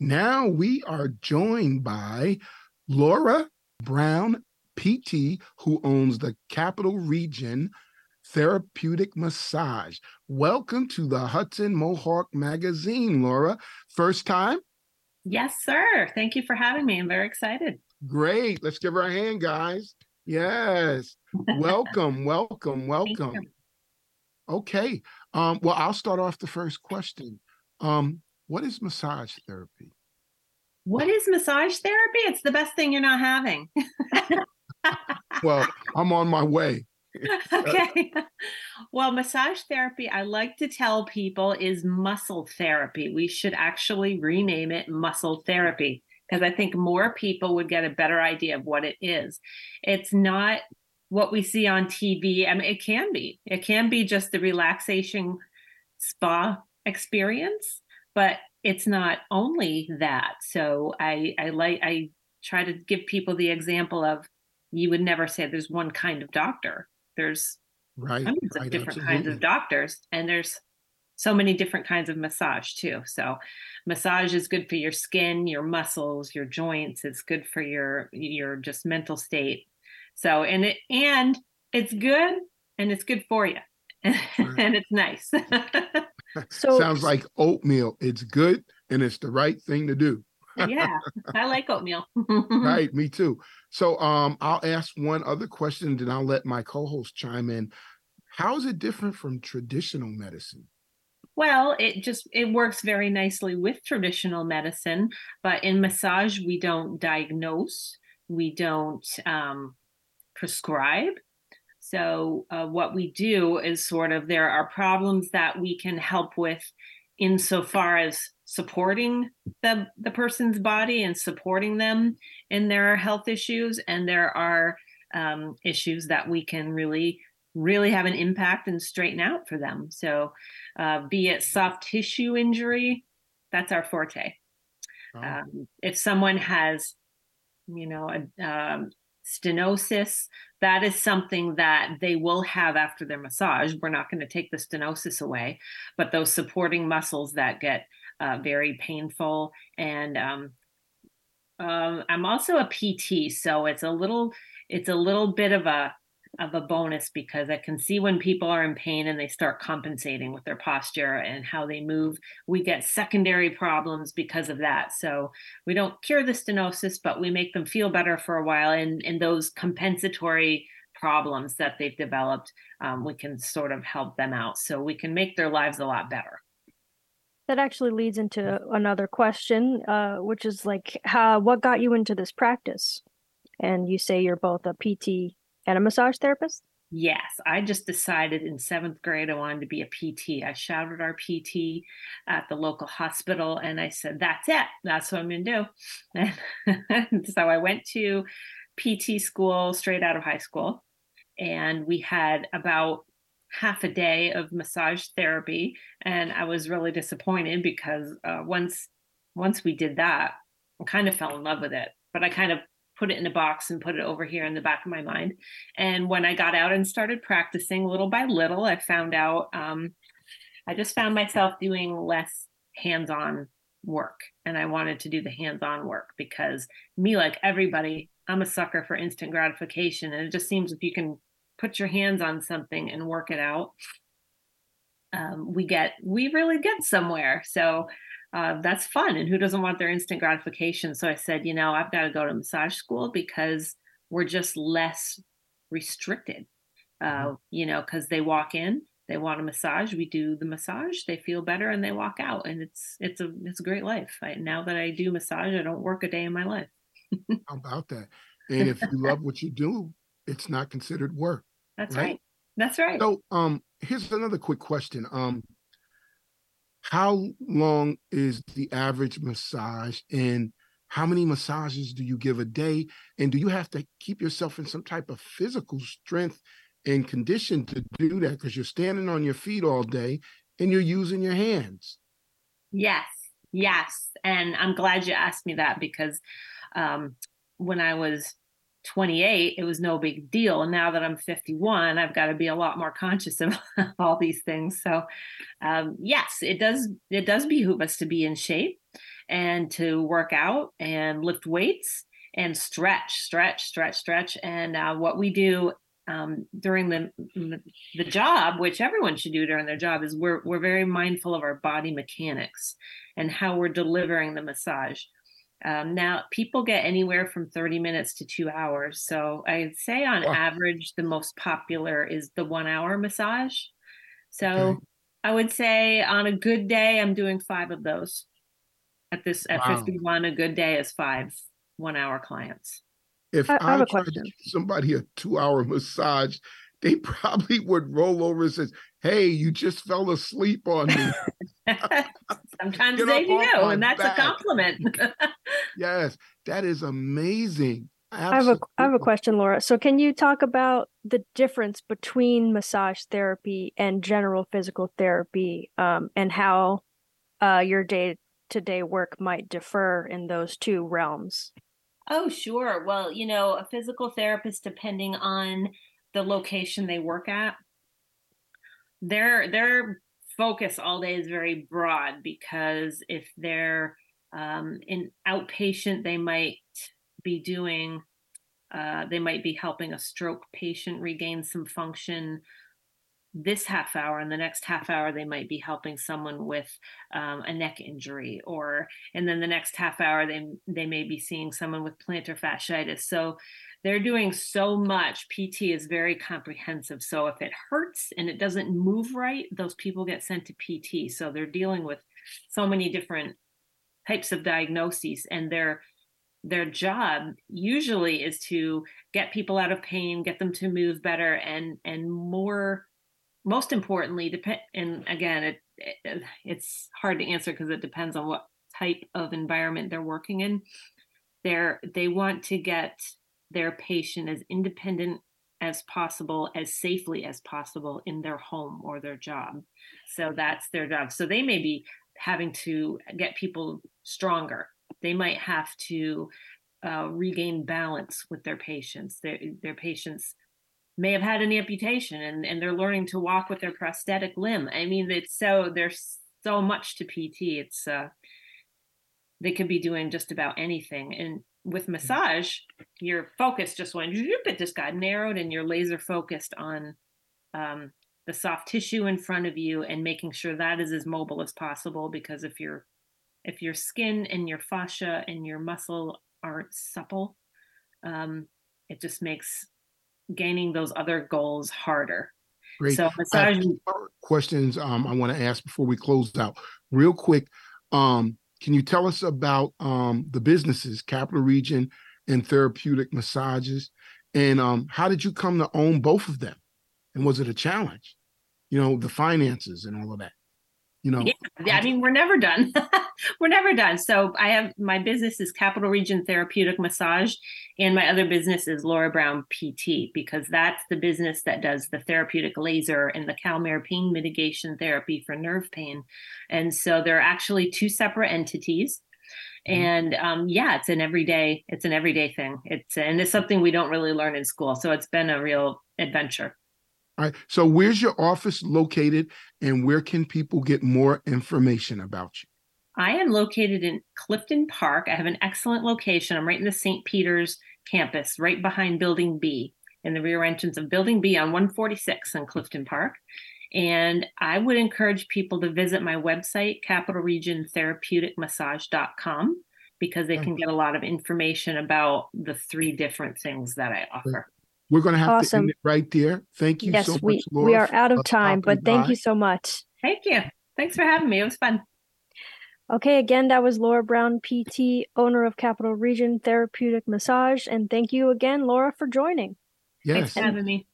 Now we are joined by Laura Brown, PT, who owns the Capital Region Therapeutic Massage. Welcome to the Hudson Mohawk Magazine, Laura. First time? Yes, sir. Thank you for having me. I'm very excited. Great. Let's give her a hand, guys. Yes. welcome, welcome, welcome. Okay. Um, well, I'll start off the first question. Um, what is massage therapy? What is massage therapy? It's the best thing you're not having. well, I'm on my way. okay. Well, massage therapy, I like to tell people, is muscle therapy. We should actually rename it muscle therapy because I think more people would get a better idea of what it is. It's not what we see on TV. I mean, it can be. It can be just the relaxation spa experience, but it's not only that. So I I like I try to give people the example of you would never say there's one kind of doctor. There's right, hundreds right, of different absolutely. kinds of doctors, and there's so many different kinds of massage too. So massage is good for your skin, your muscles, your joints. It's good for your your just mental state. So and it and it's good and it's good for you. and it's nice. so sounds like oatmeal. It's good and it's the right thing to do. yeah, I like oatmeal. right, me too. So um I'll ask one other question, then I'll let my co-host chime in. How is it different from traditional medicine? Well, it just it works very nicely with traditional medicine, but in massage we don't diagnose, we don't um, prescribe. So uh, what we do is sort of there are problems that we can help with insofar as supporting the the person's body and supporting them in their health issues, and there are um, issues that we can really really have an impact and straighten out for them. So, uh, be it soft tissue injury, that's our forte. Oh. Um, if someone has, you know, a um, stenosis, that is something that they will have after their massage. We're not going to take the stenosis away, but those supporting muscles that get uh, very painful. And um, um, I'm also a PT, so it's a little, it's a little bit of a of a bonus because I can see when people are in pain and they start compensating with their posture and how they move. We get secondary problems because of that. So we don't cure the stenosis, but we make them feel better for a while. And, and those compensatory problems that they've developed, um, we can sort of help them out. So we can make their lives a lot better. That actually leads into another question, uh, which is like, how, what got you into this practice? And you say you're both a PT and a massage therapist? Yes, I just decided in seventh grade I wanted to be a PT. I shouted our PT at the local hospital and I said, That's it. That's what I'm going to do. And so I went to PT school straight out of high school. And we had about half a day of massage therapy. And I was really disappointed because uh, once once we did that, I kind of fell in love with it. But I kind of put it in a box and put it over here in the back of my mind. And when I got out and started practicing little by little, I found out um, I just found myself doing less hands on work. And I wanted to do the hands on work because me, like everybody, I'm a sucker for instant gratification. And it just seems if you can put your hands on something and work it out, um, we get, we really get somewhere. So uh, that's fun. And who doesn't want their instant gratification? So I said, you know, I've got to go to massage school because we're just less restricted. Uh, mm-hmm. you know, because they walk in, they want a massage, we do the massage, they feel better, and they walk out, and it's it's a it's a great life. I, now that I do massage, I don't work a day in my life. How about that? And if you love what you do, it's not considered work. That's right. right. That's right. So, um, here's another quick question. Um, how long is the average massage and how many massages do you give a day? And do you have to keep yourself in some type of physical strength and condition to do that? Because you're standing on your feet all day and you're using your hands. Yes yes and i'm glad you asked me that because um, when i was 28 it was no big deal and now that i'm 51 i've got to be a lot more conscious of all these things so um, yes it does it does behoove us to be in shape and to work out and lift weights and stretch, stretch, stretch, stretch. And uh, what we do um, during the the job, which everyone should do during their job, is we're we're very mindful of our body mechanics and how we're delivering the massage. Um, now, people get anywhere from 30 minutes to two hours. So I'd say on Wow. average, the most popular is the one hour massage. So Okay. I would say on a good day, I'm doing five of those. At this, at Wow. 51, a good day is five one hour clients. If I- I, I have a tried to question. give somebody a two-hour massage, they probably would roll over and says, "Hey, you just fell asleep on me." Sometimes they do, and that's back. a compliment. yes, that is amazing. I have a I have a question, Laura. So can you talk about the difference between massage therapy and general physical therapy, um, and how uh, your day-to-day work might differ in those two realms? Oh, sure. Well, you know, a physical therapist, depending on the location they work at, their their focus all day is very broad because if they're um, in outpatient, they might be doing, uh, they might be helping a stroke patient regain some function this half hour and the next half hour they might be helping someone with um, a neck injury or and then the next half hour they they may be seeing someone with plantar fasciitis. So they're doing so much. Pt is very comprehensive. So if it hurts and it doesn't move right those people get sent to pt so they're dealing with so many different types of diagnoses and their their job usually is to get people out of pain get them to move better and and more most importantly depend and again it, it it's hard to answer because it depends on what type of environment they're working in. They're they want to get their patient as independent as possible as safely as possible in their home or their job. So that's their job. So they may be having to get people stronger. They might have to uh, regain balance with their patients. Their their patients may have had an amputation and, and they're learning to walk with their prosthetic limb. I mean, it's so there's so much to PT. It's uh they could be doing just about anything. And with massage, your focus just went it just got narrowed and you're laser focused on um the soft tissue in front of you and making sure that is as mobile as possible because if your if your skin and your fascia and your muscle aren't supple, um, it just makes gaining those other goals harder. Great. So massage questions um, I want to ask before we close out. Real quick, um, can you tell us about um, the businesses, Capital Region and Therapeutic Massages, and um, how did you come to own both of them? And was it a challenge? You know, the finances and all of that. You know, Yeah, I mean, we're never done. we're never done. So I have my business is Capital Region Therapeutic Massage, and my other business is Laura Brown PT because that's the business that does the therapeutic laser and the Calmare pain mitigation therapy for nerve pain. And so they're actually two separate entities. Mhm. And um, yeah, it's an everyday, it's an everyday thing. It's and it's something we don't really learn in school. So it's been a real adventure. All right. So, where's your office located, and where can people get more information about you? I am located in Clifton Park. I have an excellent location. I'm right in the St. Peter's campus, right behind Building B, in the rear entrance of Building B on 146 in Clifton Park. And I would encourage people to visit my website, capitalregion.therapeuticmassage.com, because they can get a lot of information about the three different things that I offer. We're going to have to Awesome. end it right there. Thank you Yes, so we Laura. we are out of time, but thank by. you so much. Thank you. Thanks for having me. It was fun. Okay, again, that was Laura Brown, PT, owner of Capital Region Therapeutic Massage, and thank you again, Laura, for joining. Thanks Yes. for having me.